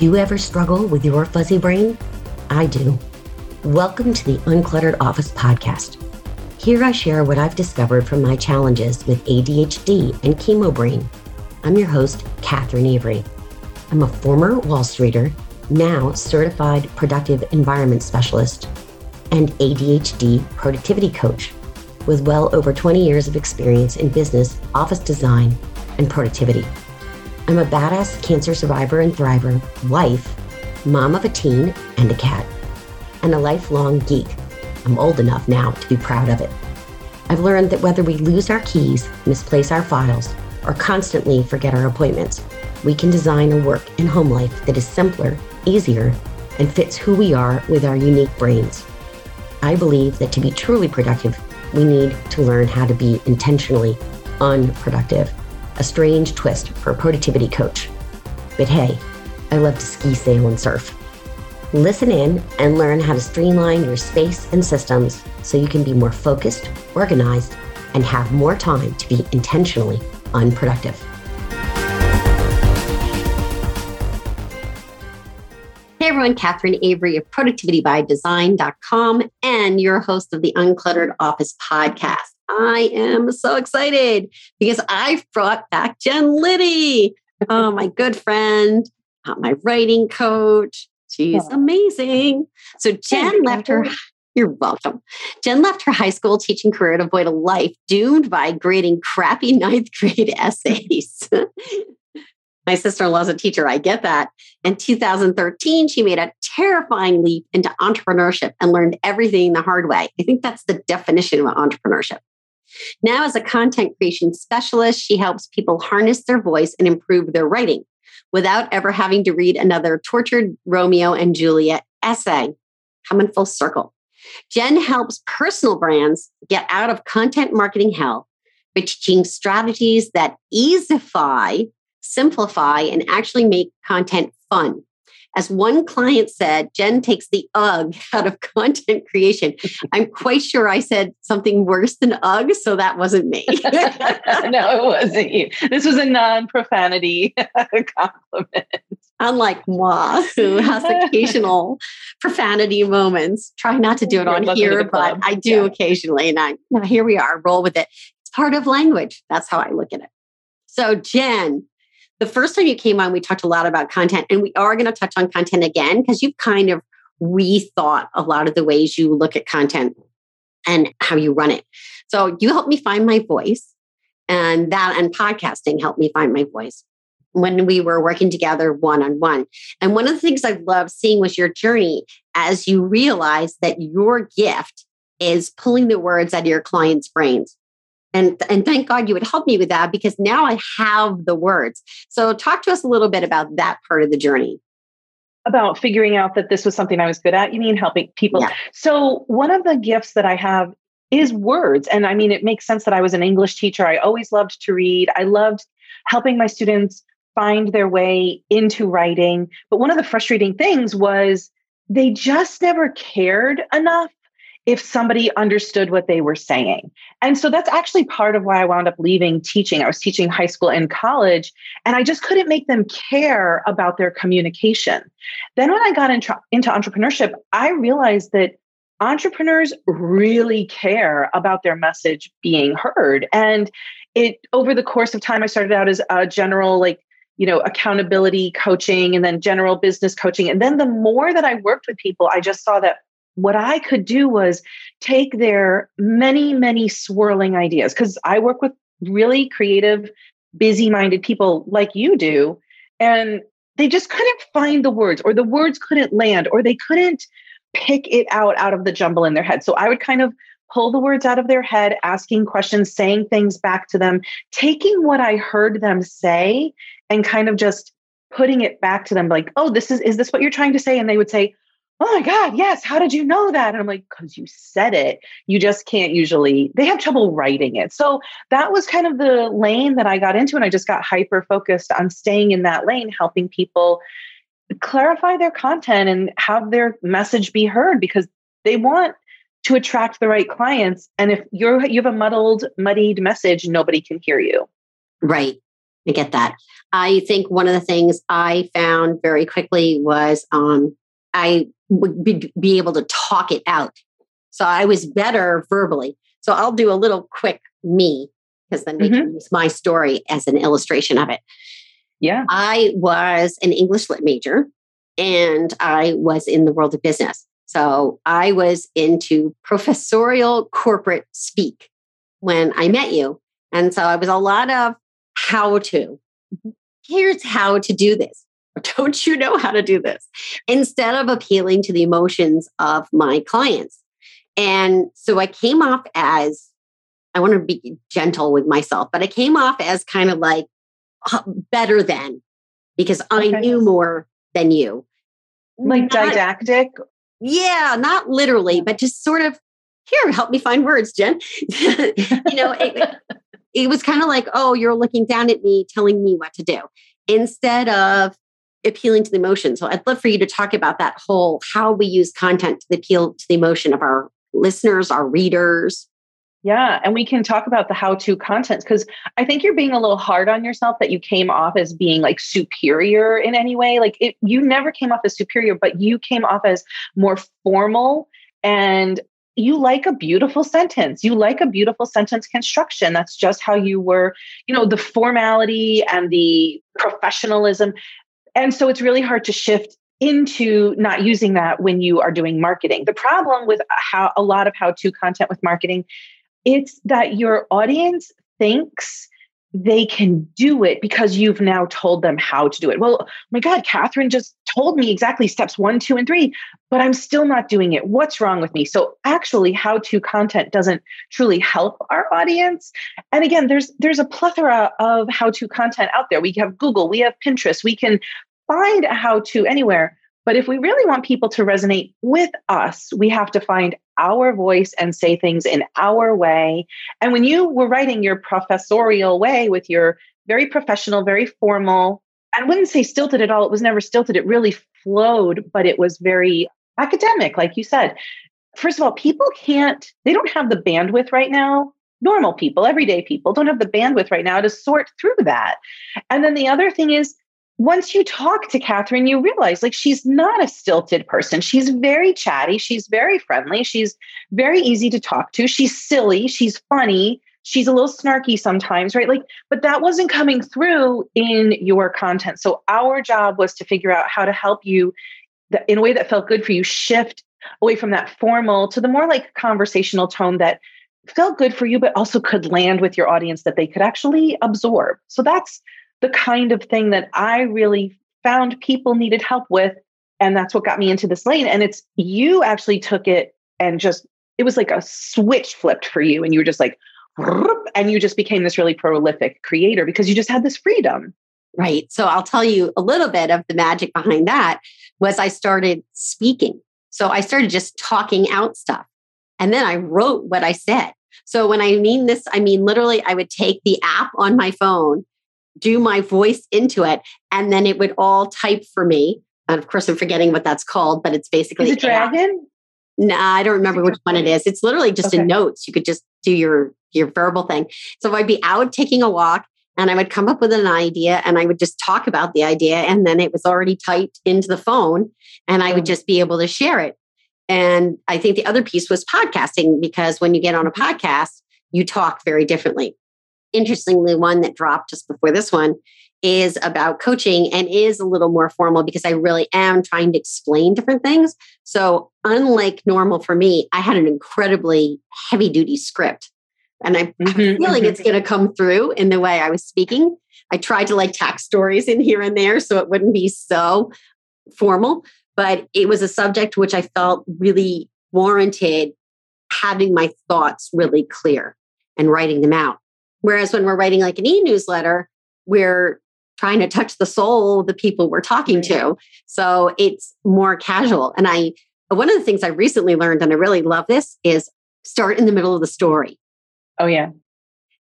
You ever struggle with your fuzzy brain? I do. Welcome to the Uncluttered Office podcast. Here I share what I've discovered from my challenges with ADHD and chemo brain. I'm your host, Catherine Avery. I'm a former Wall Streeter, now certified productive environment specialist, and ADHD productivity coach with well over 20 years of experience in business, office design, and productivity. I'm a badass cancer survivor and thriver, wife, mom of a teen and a cat, and a lifelong geek. I'm old enough now to be proud of it. I've learned that whether we lose our keys, misplace our files, or constantly forget our appointments, we can design a work and home life that is simpler, easier, and fits who we are with our unique brains. I believe that to be truly productive, we need to learn how to be intentionally unproductive, a strange twist for a productivity coach. But hey, I love to ski, sail, and surf. Listen in and learn how to streamline your space and systems so you can be more focused, organized, and have more time to be intentionally unproductive. Hey everyone, Catherine Avery of productivitybydesign.com and your host of the Uncluttered Office podcast. I am so excited because I've brought back Jen Liddy, oh, my good friend, my writing coach, She's amazing. So Jen left her. You're welcome. Jen left her high school teaching career to avoid a life doomed by grading crappy ninth grade essays. My sister in law is a teacher. I get that. In 2013, she made a terrifying leap into entrepreneurship and learned everything the hard way. I think that's the definition of entrepreneurship. Now, as a content creation specialist, she helps people harness their voice and improve their writing without ever having to read another tortured Romeo and Juliet essay. Come in full circle. Jen helps personal brands get out of content marketing hell by teaching strategies that easify, simplify, and actually make content fun. As one client said, Jen takes the ugh out of content creation. I'm quite sure I said something worse than ugh, so that wasn't me. no, it wasn't you. This was a non profanity compliment. Unlike moi, who has occasional profanity moments. Try not to do it on here, but I do yeah. occasionally. And I, now here we are, roll with it. It's part of language. That's how I look at it. So, Jen, the first time you came on, we talked a lot about content, and we are going to touch on content again because you've kind of rethought a lot of the ways you look at content and how you run it. So you helped me find my voice, and that and podcasting helped me find my voice when we were working together one on one. And one of the things I love seeing was your journey as you realize that your gift is pulling the words out of your clients' brains and and thank god you would help me with that because now i have the words. So talk to us a little bit about that part of the journey. About figuring out that this was something i was good at you mean helping people. Yeah. so one of the gifts that i have is words. And i mean it makes sense that i was an english teacher. I always loved to read. I loved helping my students find their way into writing. But one of the frustrating things was they just never cared enough if somebody understood what they were saying. And so that's actually part of why I wound up leaving teaching. I was teaching high school and college, and I just couldn't make them care about their communication. Then when I got into, into entrepreneurship, I realized that entrepreneurs really care about their message being heard. And it over the course of time, I started out as a general like you know accountability coaching and then general business coaching and then the more that i worked with people i just saw that what I could do was take their many, many swirling ideas, because I work with really creative, busy minded people like you do. And they just couldn't find the words, or the words couldn't land, or they couldn't pick it out out of the jumble in their head. So I would kind of pull the words out of their head, asking questions, saying things back to them, taking what I heard them say and kind of just putting it back to them like, oh, this is, is this what you're trying to say? And they would say, oh my God, yes, how did you know that? And I'm like, because you said it. You just can't usually, they have trouble writing it. So that was kind of the lane that I got into. And I just got hyper focused on staying in that lane, helping people clarify their content and have their message be heard because they want to attract the right clients. And if you're you have a muddled, muddied message, nobody can hear you. Right. I get that. I think one of the things I found very quickly was um, I would be, be able to talk it out. So I was better verbally. So I'll do a little quick me because then we mm-hmm. can use my story as an illustration of it. Yeah. I was an English lit major and I was in the world of business. So I was into professorial corporate speak when I met you. And so I was a lot of how to. Mm-hmm. Here's how to do this. Don't you know how to do this? Instead of appealing to the emotions of my clients. And so I came off as I want to be gentle with myself, but I came off as kind of like uh, better than because okay. I knew more than you. Like not, didactic? Yeah, not literally, but just sort of here, help me find words, Jen. you know, it, it was kind of like, oh, you're looking down at me, telling me what to do instead of appealing to the emotion. So I'd love for you to talk about that whole how we use content to appeal to the emotion of our listeners, our readers. Yeah, and we can talk about the how to content because I think you're being a little hard on yourself that you came off as being like superior in any way. Like it, you never came off as superior, but you came off as more formal and you like a beautiful sentence. You like a beautiful sentence construction. That's just how you were, you know, the formality and the professionalism. And so it's really hard to shift into not using that when you are doing marketing. The problem with how a lot of how to content with marketing it's that your audience thinks they can do it because you've now told them how to do it. Well, oh my God, Catherine just told me exactly steps one, two, and three, but I'm still not doing it. What's wrong with me? So actually, how to content doesn't truly help our audience. And again, there's there's a plethora of how to content out there. We have Google, we have Pinterest, we can find a how to anywhere. But if we really want people to resonate with us, we have to find our voice and say things in our way. And when you were writing your professorial way with your very professional, very formal, I wouldn't say stilted at all. It was never stilted. It really flowed, but it was very academic, like you said. First of all, people can't, they don't have the bandwidth right now. Normal people, everyday people don't have the bandwidth right now to sort through that. And then the other thing is, once you talk to Catherine, you realize like she's not a stilted person. She's very chatty. She's very friendly. She's very easy to talk to. She's silly. She's funny. She's a little snarky sometimes, right? Like, but that wasn't coming through in your content. So our job was to figure out how to help you in a way that felt good for you shift away from that formal to the more like conversational tone that felt good for you, but also could land with your audience that they could actually absorb. So that's the kind of thing that I really found people needed help with. And that's what got me into this lane. And it's you actually took it and just, it was like a switch flipped for you. And you were just like, and you just became this really prolific creator because you just had this freedom. Right. So I'll tell you a little bit of the magic behind that was I started speaking. So I started just talking out stuff. And then I wrote what I said. So when I mean this, I mean literally I would take the app on my phone do my voice into it, and then it would all type for me. And of course, I'm forgetting what that's called, but it's basically is it dragon. No, nah, I don't remember which one it is. It's literally just okay. in notes. You could just do your your verbal thing. So I'd be out taking a walk and I would come up with an idea and I would just talk about the idea and then it was already typed into the phone and I would mm. just be able to share it. And I think the other piece was podcasting because when you get on a podcast, you talk very differently interestingly, one that dropped just before this one is about coaching and is a little more formal because I really am trying to explain different things. So, unlike normal for me, I had an incredibly heavy duty script. And I'm mm-hmm, feeling mm-hmm. it's going to come through in the way I was speaking. I tried to like tack stories in here and there so it wouldn't be so formal, but it was a subject which I felt really warranted having my thoughts really clear and writing them out. Whereas when we're writing like an e newsletter, we're trying to touch the soul of the people we're talking to. So it's more casual. And I, one of the things I recently learned, and I really love this, is start in the middle of the story. Oh, yeah.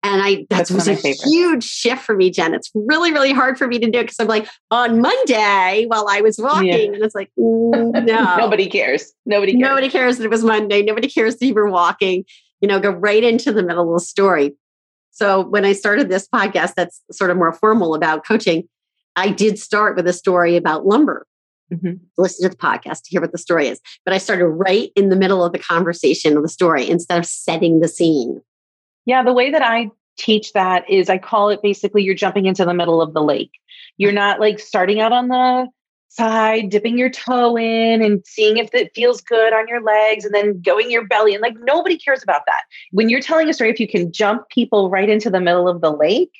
And I that was a huge shift for me, Jen. It's really, really hard for me to do it because I'm like on Monday while I was walking, yeah. and it's like, mm, no. Nobody cares. Nobody cares. Nobody cares that it was Monday. Nobody cares that you were walking. You know, go right into the middle of the story. So when I started this podcast, that's sort of more formal about coaching. I did start with a story about lumber. Mm-hmm. Listen to the podcast to hear what the story is. But I started right in the middle of the conversation of the story instead of setting the scene. Yeah, the way that I teach that is I call it basically you're jumping into the middle of the lake. You're mm-hmm. not like starting out on the side, dipping your toe in and seeing if it feels good on your legs and then going your belly. And like nobody cares about that. When you're telling a story, if you can jump people right into the middle of the lake,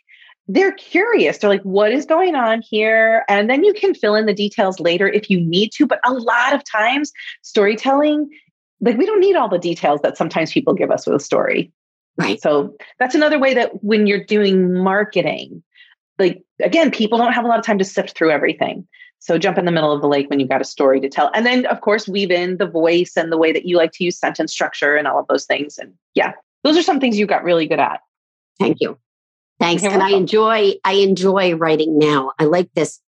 they're curious. They're like, what is going on here? And then you can fill in the details later if you need to. But a lot of times, storytelling, like we don't need all the details that sometimes people give us with a story. Right. So that's another way that when you're doing marketing, like again, people don't have a lot of time to sift through everything. So jump in the middle of the lake when you've got a story to tell. And then, of course, weave in the voice and the way that you like to use sentence structure and all of those things. And yeah, those are some things you got really good at. Thank you. Thanks. You're and welcome. I enjoy I enjoy writing now. I like this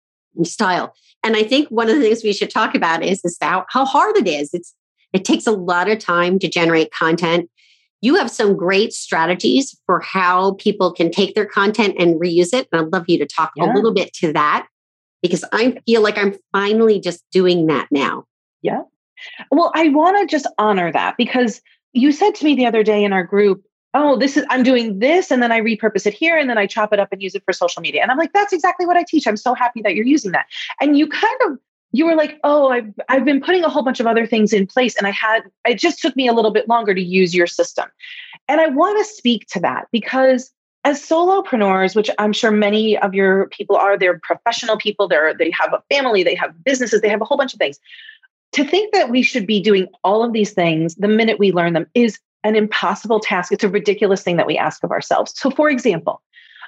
style. And I think one of the things we should talk about is, is how, how hard it is. It's it takes a lot of time to generate content. You have some great strategies for how people can take their content and reuse it. And I'd love you to talk yeah. a little bit to that because I feel like I'm finally just doing that now. Yeah. Well, I want to just honor that because you said to me the other day in our group, oh, this is, I'm doing this, and then I repurpose it here, and then I chop it up and use it for social media. And I'm like, that's exactly what I teach. I'm so happy that you're using that. And you kind of, you were like, oh, I've, I've been putting a whole bunch of other things in place, and I had, it just took me a little bit longer to use your system. And I want to speak to that because as solopreneurs, which I'm sure many of your people are, they're professional people, they're they have a family, they have businesses, they have a whole bunch of things. To think that we should be doing all of these things the minute we learn them is an impossible task. It's a ridiculous thing that we ask of ourselves. So, for example,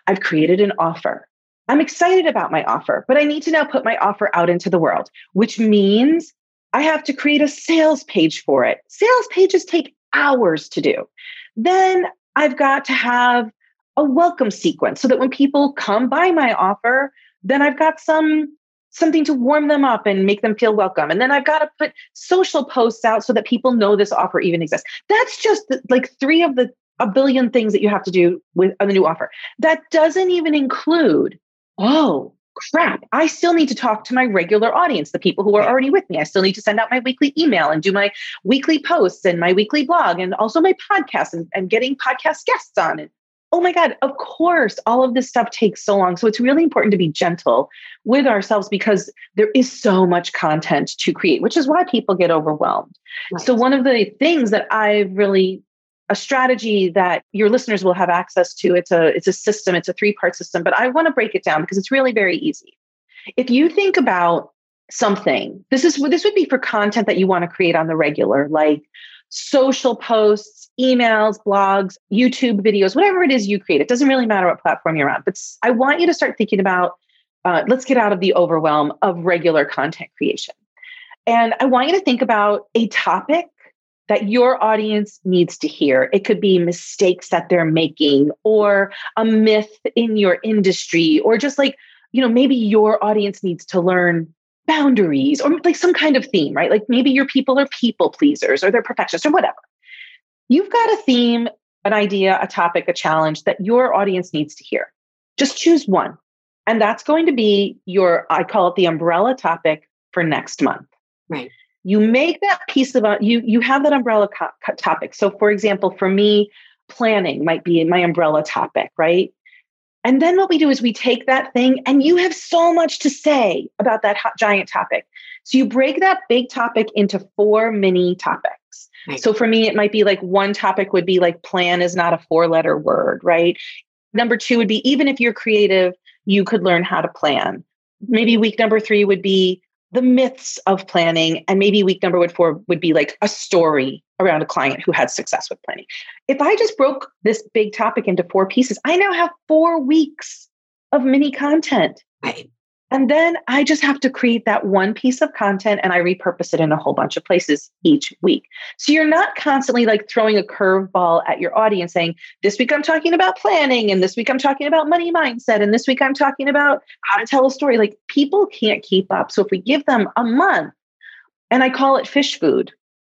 I've created an offer. I'm excited about my offer, but I need to now put my offer out into the world, which means I have to create a sales page for it. Sales pages take hours to do. Then I've got to have a welcome sequence so that when people come by my offer, then I've got some something to warm them up and make them feel welcome. And then I've got to put social posts out so that people know this offer even exists. That's just like three of the a billion things that you have to do with a new offer. That doesn't even include, oh, crap, I still need to talk to my regular audience, the people who are already with me. I still need to send out my weekly email and do my weekly posts and my weekly blog and also my podcast and, and getting podcast guests on and oh my God, of course, all of this stuff takes so long. So it's really important to be gentle with ourselves because there is so much content to create, which is why people get overwhelmed. Right. So, one of the things that I've really a strategy that your listeners will have access to it's a it's a system it's a three part system but i want to break it down because it's really very easy if you think about something this is this would be for content that you want to create on the regular like social posts, emails, blogs, YouTube videos, whatever it is you create. It doesn't really matter what platform you're on, but I want you to start thinking about uh, let's get out of the overwhelm of regular content creation. And I want you to think about a topic that your audience needs to hear. It could be mistakes that they're making or a myth in your industry or just like, you know, maybe your audience needs to learn boundaries or like some kind of theme, right? Like maybe your people are people pleasers or they're perfectionists or whatever. You've got a theme, an idea, a topic, a challenge that your audience needs to hear. Just choose one. And that's going to be your, I call it the umbrella topic for next month. Right. You make that piece of, uh, you, you have that umbrella co- topic. So, for example, for me, planning might be my umbrella topic, right? And then what we do is we take that thing, and you have so much to say about that hot, giant topic. So you break that big topic into four mini topics. Right. So for me, it might be like one topic would be like plan is not a four letter word, right? Number two would be even if you're creative, you could learn how to plan. Maybe week number three would be the myths of planning and maybe week number would four would be like a story around a client who had success with planning. If i just broke this big topic into four pieces i now have four weeks of mini content. Right and then I just have to create that one piece of content and I repurpose it in a whole bunch of places each week. So you're not constantly like throwing a curveball at your audience saying, this week I'm talking about planning, and this week I'm talking about money mindset, and this week I'm talking about how to tell a story. Like people can't keep up. So if we give them a month, and I call it fish food,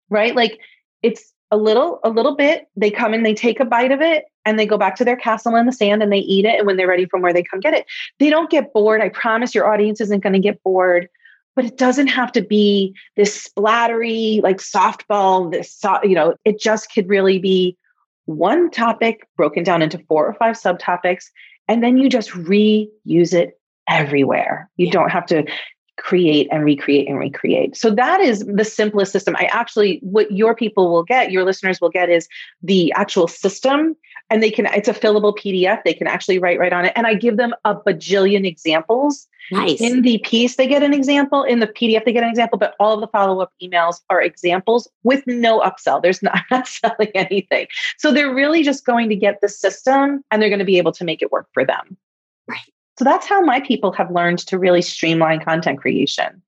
right? Like it's a little, a little bit. They come and they take a bite of it and they go back to their castle in the sand and they eat it. And when they're ready from where they come get it, they don't get bored. I promise your audience isn't going to get bored. But it doesn't have to be this splattery, like softball, this, you know, it just could really be one topic broken down into four or five subtopics. And then you just reuse it everywhere. You don't have to create and recreate and recreate. So that is the simplest system. I actually, what your people will get, your listeners will get is the actual system and they can, it's a fillable PDF. They can actually write right on it. And I give them a bajillion examples. Nice. In the piece, they get an example. In the PDF, they get an example, but all of the follow up emails are examples with no upsell. There's not, not selling anything. So they're really just going to get the system and they're going to be able to make it work for them. Right. So that's how my people have learned to really streamline content creation.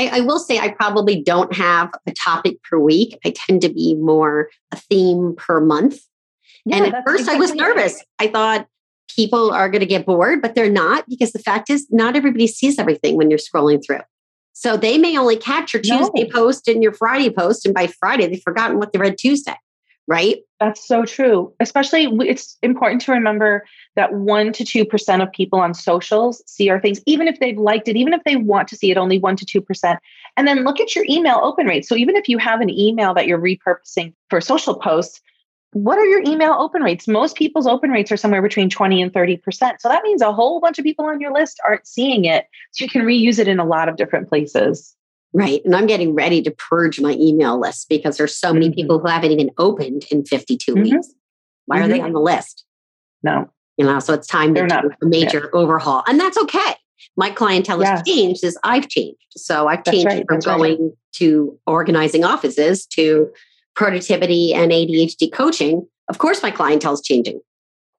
I, I, will say I probably don't have a topic per week. I tend to be more a theme per month. Yeah, and at first I was nervous. Right. I thought people are going to get bored, but they're not because the fact is, not everybody sees everything when you're scrolling through. So they may only catch your Tuesday no. post and your Friday post, and by Friday they've forgotten what they read Tuesday right? That's so true. Especially, it's important to remember that 1% to 2% of people on socials see our things, even if they've liked it, even if they want to see it, only 1% to 2%. And then look at your email open rate. So even if you have an email that you're repurposing for social posts, what are your email open rates? Most people's open rates are somewhere between 20 and 30%. So that means a whole bunch of people on your list aren't seeing it. So you can reuse it in a lot of different places. Right. And I'm getting ready to purge my email list because there's so many mm-hmm. people who haven't even opened in 52 mm-hmm. weeks. Why mm-hmm. are they mm-hmm. on the list? No. You know, so it's time They're to not. do a major yeah. overhaul. And that's okay. My clientele has yes. changed as I've changed. So I've changed right. from that's going right. to organizing offices to productivity and ADHD coaching. Of course, my clientele is changing.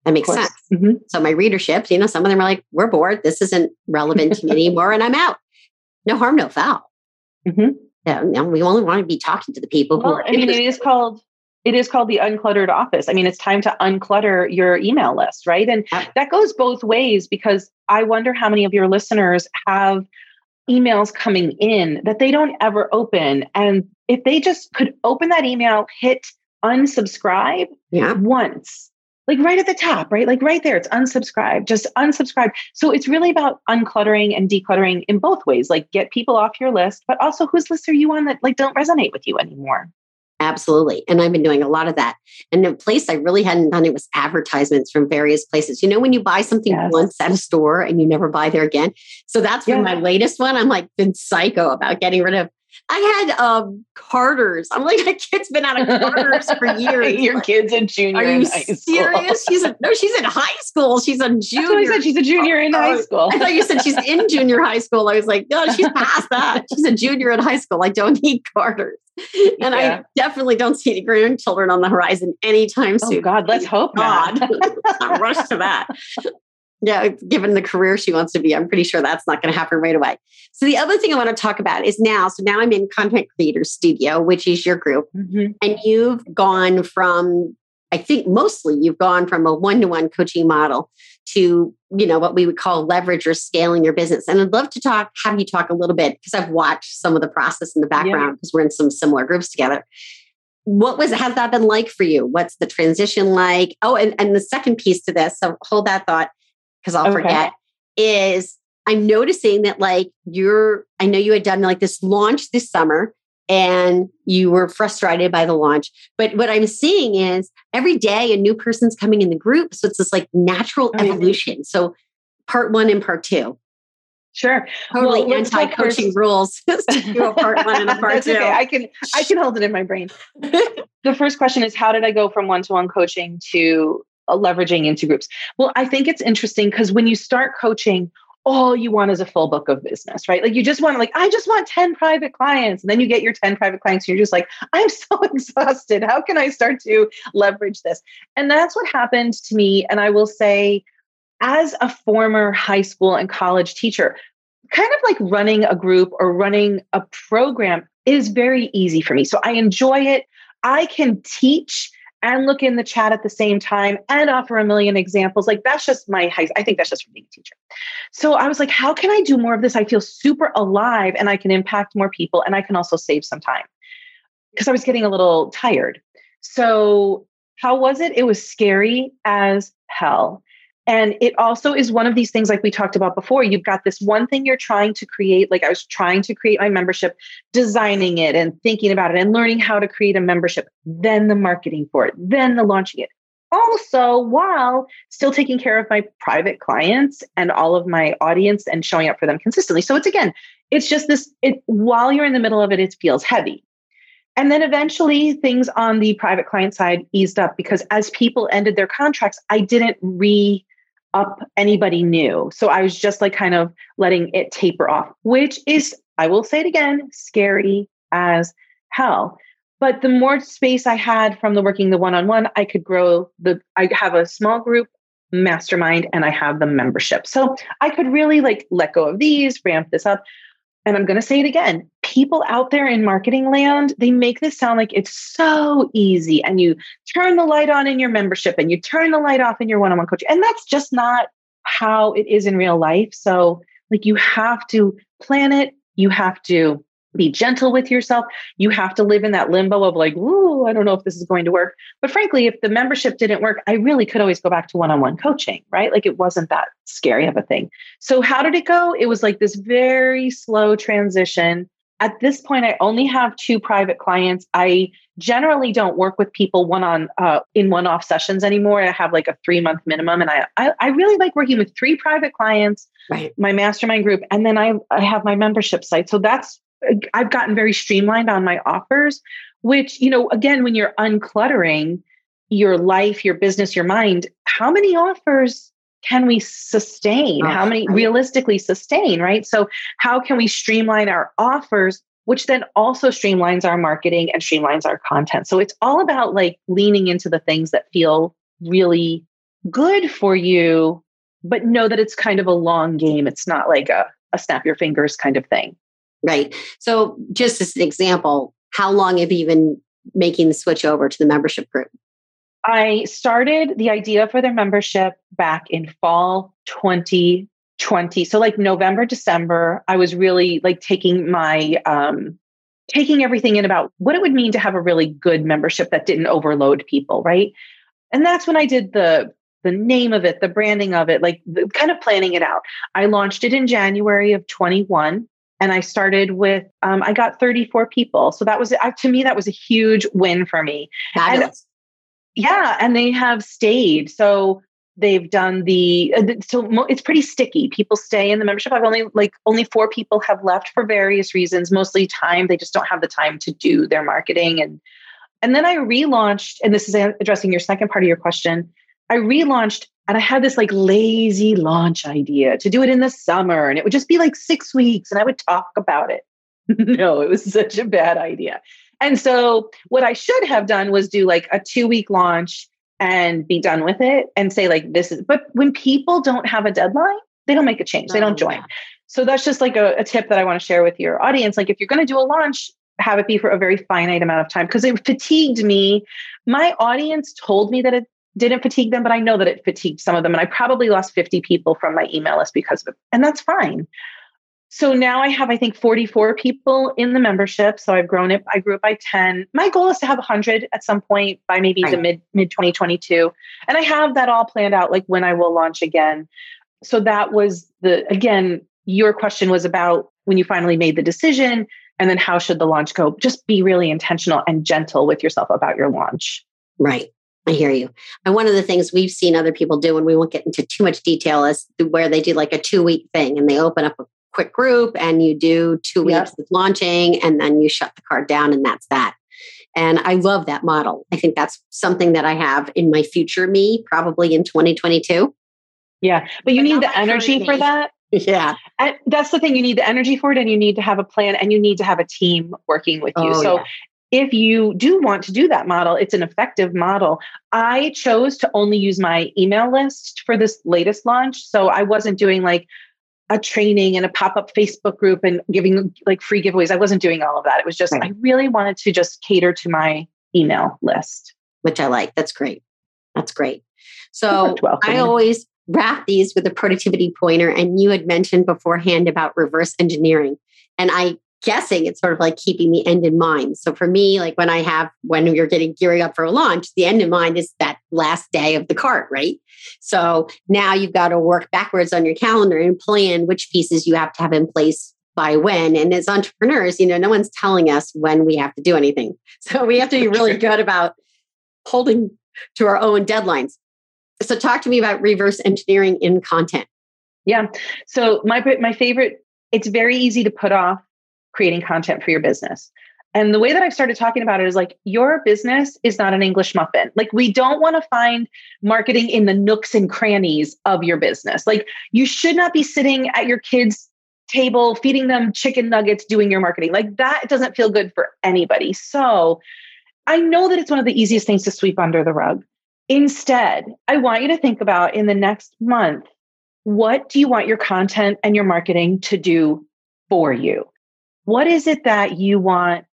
That makes sense. Mm-hmm. So my readership, you know, some of them are like, we're bored. This isn't relevant to me anymore. And I'm out. No harm, no foul. Mm-hmm. Yeah, we only want to be talking to the people well, I mean, it is called it is called the uncluttered office. I mean, it's time to unclutter your email list, right? And that goes both ways because I wonder how many of your listeners have emails coming in that they don't ever open. And if they just could open that email, hit unsubscribe yeah. once, like right at the top, right? Like right there, it's unsubscribe, just unsubscribe. So it's really about uncluttering and decluttering in both ways, like get people off your list, but also whose list are you on that like don't resonate with you anymore? Absolutely. And I've been doing a lot of that. And the place I really hadn't done it was advertisements from various places. You know, when you buy something yes. once at a store and you never buy there again. So that's yeah. my latest one. I'm like been psycho about getting rid of I had um, Carter's. I'm like, my kid's been out of Carter's for years. Your kid's a junior. Are you serious? She's a, no, she's in high school. She's a junior. I said. She's a junior in high oh, school. I thought you said she's in junior high school. I was like, no, she's past that. She's a junior in high school. I don't need Carter's. And yeah. I definitely don't see any grandchildren on the horizon anytime oh, soon. Oh God, let's hope God. not. rush to that yeah, given the career she wants to be, I'm pretty sure that's not going to happen right away. So the other thing I want to talk about is now. So now I'm in Content Creator Studio, which is your group, mm-hmm. and you've gone from, I think mostly you've gone from a one-to-one coaching model to you know what we would call leverage or scaling your business. And I'd love to talk, have you talk a little bit because I've watched some of the process in the background because yeah. we're in some similar groups together what was has that been like for you what's the transition like oh and, and the second piece to this so hold that thought because I'll okay. forget, is I'm noticing that like you're, I know you had done like this launch this summer and you were frustrated by the launch. But what I'm seeing is every day a new person's coming in the group. So it's this like natural oh, evolution. So part one and part two. Sure. Totally well, anti-coaching rules. do a part one and a part two. Okay. I can I can hold it in my brain. the first question is how did I go from one-to-one coaching to Uh, leveraging into groups? Well, I think it's interesting because when you start coaching, all you want is a full book of business, right? Like you just want like, I just want 10 private clients. And then you get your 10 private clients. And you're just like, I'm so exhausted. How can I start to leverage this? And that's what happened to me. And I will say, as a former high school and college teacher, kind of like running a group or running a program is very easy for me. So I enjoy it. I can teach and look in the chat at the same time and offer a million examples. Like that's just my high, I think that's just from being a teacher. So I was like, how can I do more of this? I feel super alive and I can impact more people and I can also save some time. because I was getting a little tired. So, how was it? It was scary as hell. And it also is one of these things, like we talked about before. You've got this one thing you're trying to create. Like I was trying to create my membership, designing it and thinking about it and learning how to create a membership, then the marketing for it, then the launching it. Also, while still taking care of my private clients and all of my audience and showing up for them consistently. So it's again, it's just this, it while you're in the middle of it, it feels heavy. And then eventually things on the private client side eased up because as people ended their contracts, I didn't re up anybody new. So I was just like kind of letting it taper off, which is, I will say it again, scary as hell. But the more space I had from the working the one on one, I could grow the, I have a small group mastermind and I have the membership. So I could really like let go of these, ramp this up and I'm going to say it again people out there in marketing land, they make this sound like it's so easy. And you turn the light on in your membership and you turn the light off in your one on one coaching. And that's just not how it is in real life. So, like, you have to plan it, you have to be gentle with yourself. You have to live in that limbo of like, ooh, I don't know if this is going to work. But frankly, if the membership didn't work, I really could always go back to one on one coaching, right? Like it wasn't that scary of a thing. So, how did it go? It was like this very slow transition. At this point, I only have two private clients. I generally don't work with people one on uh, in one off sessions anymore. I have like a three month minimum, and I, I, I really like working with three private clients, right. my mastermind group, and then I I have my membership site. So that's I've gotten very streamlined on my offers, which, you know, again, when you're uncluttering your life, your business, your mind, how many offers can we sustain? Oh, how many right. realistically sustain, right? So, how can we streamline our offers, which then also streamlines our marketing and streamlines our content? So, it's all about like leaning into the things that feel really good for you, but know that it's kind of a long game. It's not like a, a snap your fingers kind of thing. Right. So, just as an example, how long have you been making the switch over to the membership group? I started the idea for their membership back in fall 2020. So, like November, December, I was really like taking my, um, taking everything in about what it would mean to have a really good membership that didn't overload people, right? And that's when I did the the name of it, the branding of it, like the, kind of planning it out. I launched it in January of 21 and I started with um, I got 34 people. So that was to me that was a huge win for me. Fabulous. And, yeah, and they have stayed. So they've done the uh, so it's pretty sticky. People stay in the membership. I've only like only four people have left for various reasons, mostly time. They just don't have the time to do their marketing and and then I relaunched and this is addressing your second part of your question. I relaunched and I had this like lazy launch idea to do it in the summer and it would just be like six weeks and I would talk about it. no, it was such a bad idea. And so what I should have done was do like a two week launch and be done with it and say like this is but when people don't have a deadline, they don't make a change. They don't oh, join. Yeah. So that's just like a, a tip that I want to share with your audience. Like if you're going to do a launch, have it be for a very finite amount of time because it fatigued me. My audience told me that it didn't fatigue them, but I know that it fatigued some of them. And I probably lost 50 people from my email list because of it. And that's fine. So now I have, I think, 44 people in the membership. So I've grown it. I grew it by 10. My goal is to have 100 at some point by maybe right. the mid mid 2022. And I have that all planned out, like when I will launch again. So that was the again, your question was about when you finally made the decision, and then how should the launch go? Just be really intentional and gentle with yourself about your launch. Right. I hear you. And one of the things we've seen other people do, and we won't get into too much detail, is where they do like a two week thing and they open up a quick group and you do two weeks yep. of launching and then you shut the card down and that's that. And I love that model. I think that's something that I have in my future me, probably in 2022. Yeah. But you but need the energy for that. Yeah. And that's the thing. You need the energy for it and you need to have a plan and you need to have a team working with you. Oh, so yeah if you do want to do that model, it's an effective model. I chose to only use my email list for this latest launch. So I wasn't doing like a training and a pop-up Facebook group and giving like free giveaways. I wasn't doing all of that. It was just right. I really wanted to just cater to my email list. Which I like. That's great. That's great. So I always wrap these with a productivity pointer. And you had mentioned beforehand about reverse engineering. And I guessing it's sort of like keeping the end in mind. So for me, like when I have, when you're getting gearing up for a launch, the end in mind is that last day of the cart, right? So now you've got to work backwards on your calendar and plan which pieces you have to have in place by when. And as entrepreneurs, you know, no one's telling us when we have to do anything. So we have to be really good about holding to our own deadlines. So talk to me about reverse engineering in content. Yeah. So my my favorite it's very easy to put off creating content for your business. And the way that I've started talking about it is like, your business is not an English muffin. Like, we don't want to find marketing in the nooks and crannies of your business. Like, you should not be sitting at your kids' table, feeding them chicken nuggets, doing your marketing. Like, that doesn't feel good for anybody. So, I know that it's one of the easiest things to sweep under the rug. Instead, I want you to think about in the next month, what do you want your content and your marketing to do for you? What is it that you want?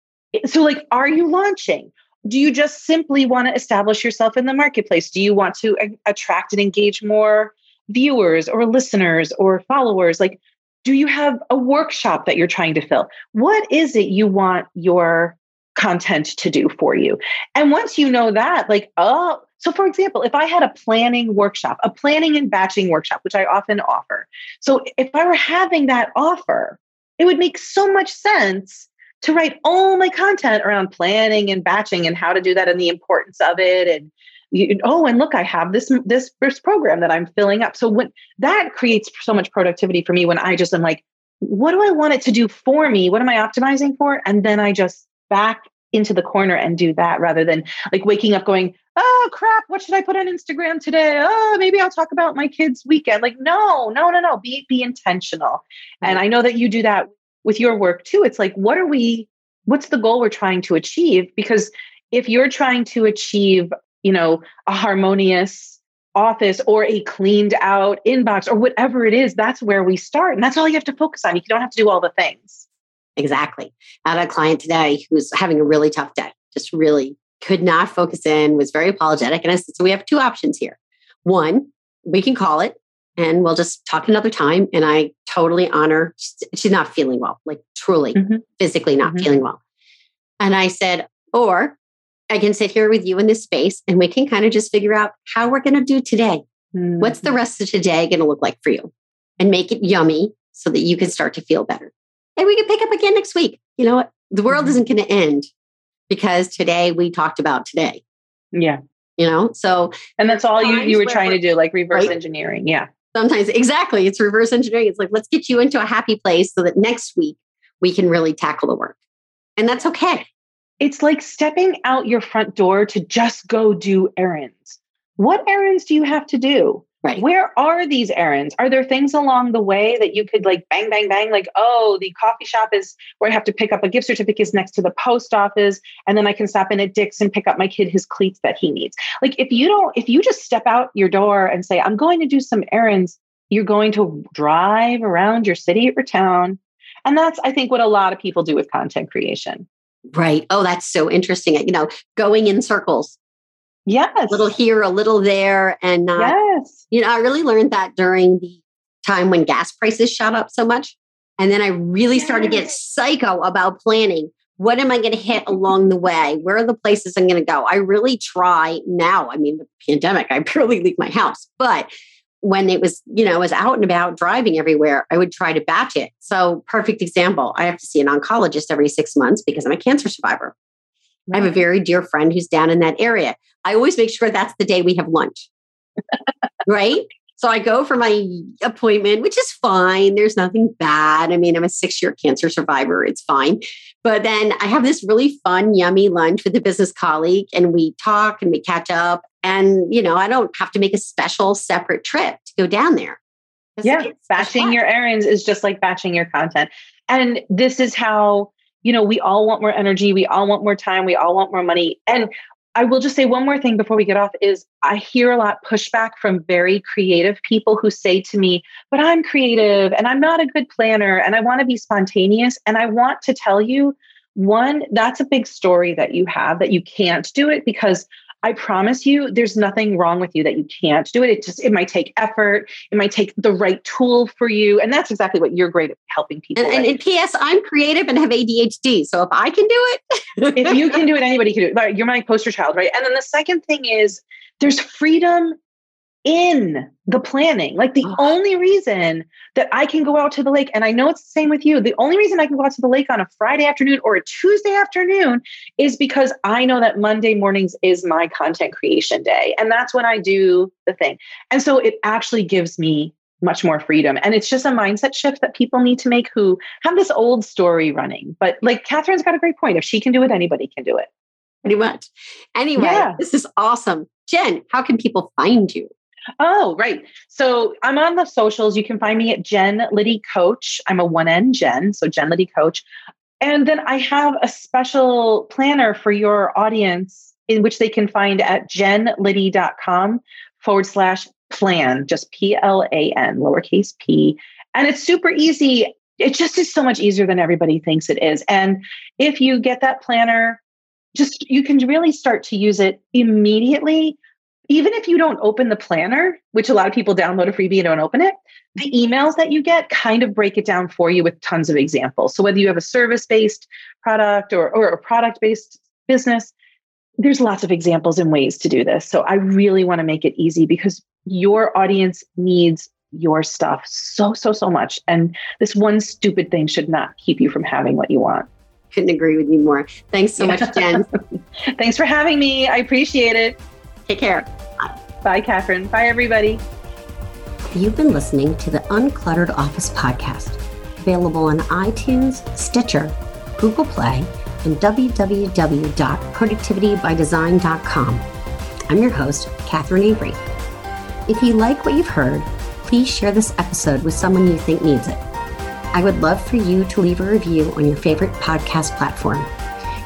So, like, are you launching? Do you just simply want to establish yourself in the marketplace? Do you want to a- attract and engage more viewers or listeners or followers? Like, do you have a workshop that you're trying to fill? What is it you want your content to do for you? And once you know that, like, oh, so for example, if I had a planning workshop, a planning and batching workshop, which I often offer. So if I were having that offer, it would make so much sense to write all my content around planning and batching and how to do that and the importance of it and you, oh and look i have this this first program that i'm filling up. So when that creates so much productivity for me when i just am like what do i want it to do for me? What am i optimizing for? And then i just back into the corner and do that rather than like waking up going oh crap what should i put on instagram today? Oh maybe i'll talk about my kids weekend. Like no no no no be be intentional. And i know that you do that with your work too. It's like what are we what's the goal we're trying to achieve? Because if you're trying to achieve you know a harmonious office or a cleaned out inbox or whatever it is that's where we start and that's all you have to focus on. You don't have to do all the things exactly i had a client today who's having a really tough day just really could not focus in, was very apologetic. And I said, so we have two options here. One, we can call it and we'll just talk another time. And I totally honor, she's not feeling well, like truly mm-hmm. physically not mm-hmm. feeling well. And I said, or I can sit here with you in this space and we can kind of just figure out how we're going to do today. Mm-hmm. What's the mm-hmm. rest of today going to look like for you? And make it yummy so that you can start to feel better. And we can pick up again next week. You know what? The world mm-hmm. isn't going to end because today we talked about today. Yeah. You know, so and that's all you you were trying to do, like reverse right? engineering. Yeah. Sometimes exactly. It's reverse engineering. It's like, let's get you into a happy place so that next week we can really tackle the work. And that's okay. It's like stepping out your front door to just go do errands. What errands do you have to do? Right. Where are these errands? Are there things along the way that you could like bang, bang, bang? Like, oh, the coffee shop is where I have to pick up a gift certificate is next to the post office. And then I can stop in at Dick's and pick up my kid his cleats that he needs. Like, if you don't, if you just step out your door and say, I'm going to do some errands, you're going to drive around your city or town. And that's, I think, what a lot of people do with content creation. Right. Oh, that's so interesting. You know, going in circles Yes. A little here, a little there. And yes. you know, I really learned that during the time when gas prices shot up so much. And then I really yes. started to get psycho about planning. What am I going to hit along the way? Where are the places I'm going to go? I really try now. I mean, the pandemic, I barely leave my house. But when it was, you know, I was out and about driving everywhere, I would try to batch it. So, perfect example I have to see an oncologist every six months because I'm a cancer survivor. I have a very dear friend who's down in that area. I always make sure that's the day we have lunch. right? So I go for my appointment, which is fine. There's nothing bad. I mean, I'm a six year cancer survivor. It's fine. But then I have this really fun, yummy lunch with a business colleague, and we talk and we catch up. And, you know, I don't have to make a special separate trip to go down there. Yeah. Batching your errands is just like batching your content. And this is how you know, we all want more energy, we all want more time, we all want more money. And I will just say one more thing before we get off is I hear a lot pushback from very creative people who say to me, "But I'm creative and I'm not a good planner and I want to be spontaneous." And I want to tell you one, that's a big story that you have that you can't do it because I promise you, there's nothing wrong with you that you can't do it. It just, it might take effort. It might take the right tool for you. And that's exactly what you're great at helping people. And, and in PS, I'm creative and have ADHD. So if I can do it, if you can do it, anybody can do it. You're my poster child, right? And then the second thing is there's freedom in the planning. Like the oh. only reason that I can go out to the lake, and I know it's the same with you, the only reason I can go out to the lake on a Friday afternoon or a Tuesday afternoon is because I know that Monday mornings is my content creation day. And that's when I do the thing. And so it actually gives me much more freedom. And it's just a mindset shift that people need to make who have this old story running. But like Catherine's got a great point. If she can do it, anybody can do it. Pretty much. Anyway, yeah. this is awesome. Jen, how can people find you? Oh, right. So I'm on the socials. You can find me at Jen Liddy Coach. I'm a one N Jen, so Jen Liddy Coach. And then I have a special planner for your audience in which they can find at jenliddy.com forward slash plan, just P L A N, lowercase p. And it's super easy. It just is so much easier than everybody thinks it is. And if you get that planner, just you can really start to use it immediately even if you don't open the planner, which a lot of people download a freebie and don't open it, the emails that you get kind of break it down for you with tons of examples. So whether you have a service-based product or, or a product-based business, there's lots of examples and ways to do this. So I really want to make it easy because your audience needs your stuff so, so, so much. And this one stupid thing should not keep you from having what you want. Couldn't agree with you more. Thanks so much, Jen. Thanks for having me. I appreciate it. Take care. Bye. Catherine. Bye, everybody. You've been listening to the Uncluttered Office podcast, available on iTunes, Stitcher, Google Play, and www.productivitybydesign.com. I'm your host, Catherine Avery. If you like what you've heard, please share this episode with someone you think needs it. I would love for you to leave a review on your favorite podcast platform.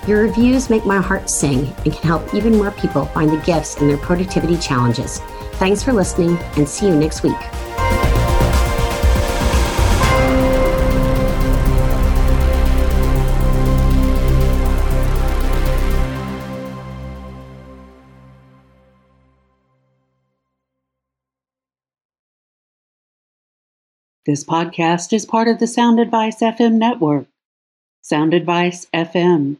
Your reviews make my heart sing and can help even more people find the gifts in their productivity challenges. Thanks for listening and see you next week. This podcast is part of the Sound Advice FM network. Sound Advice FM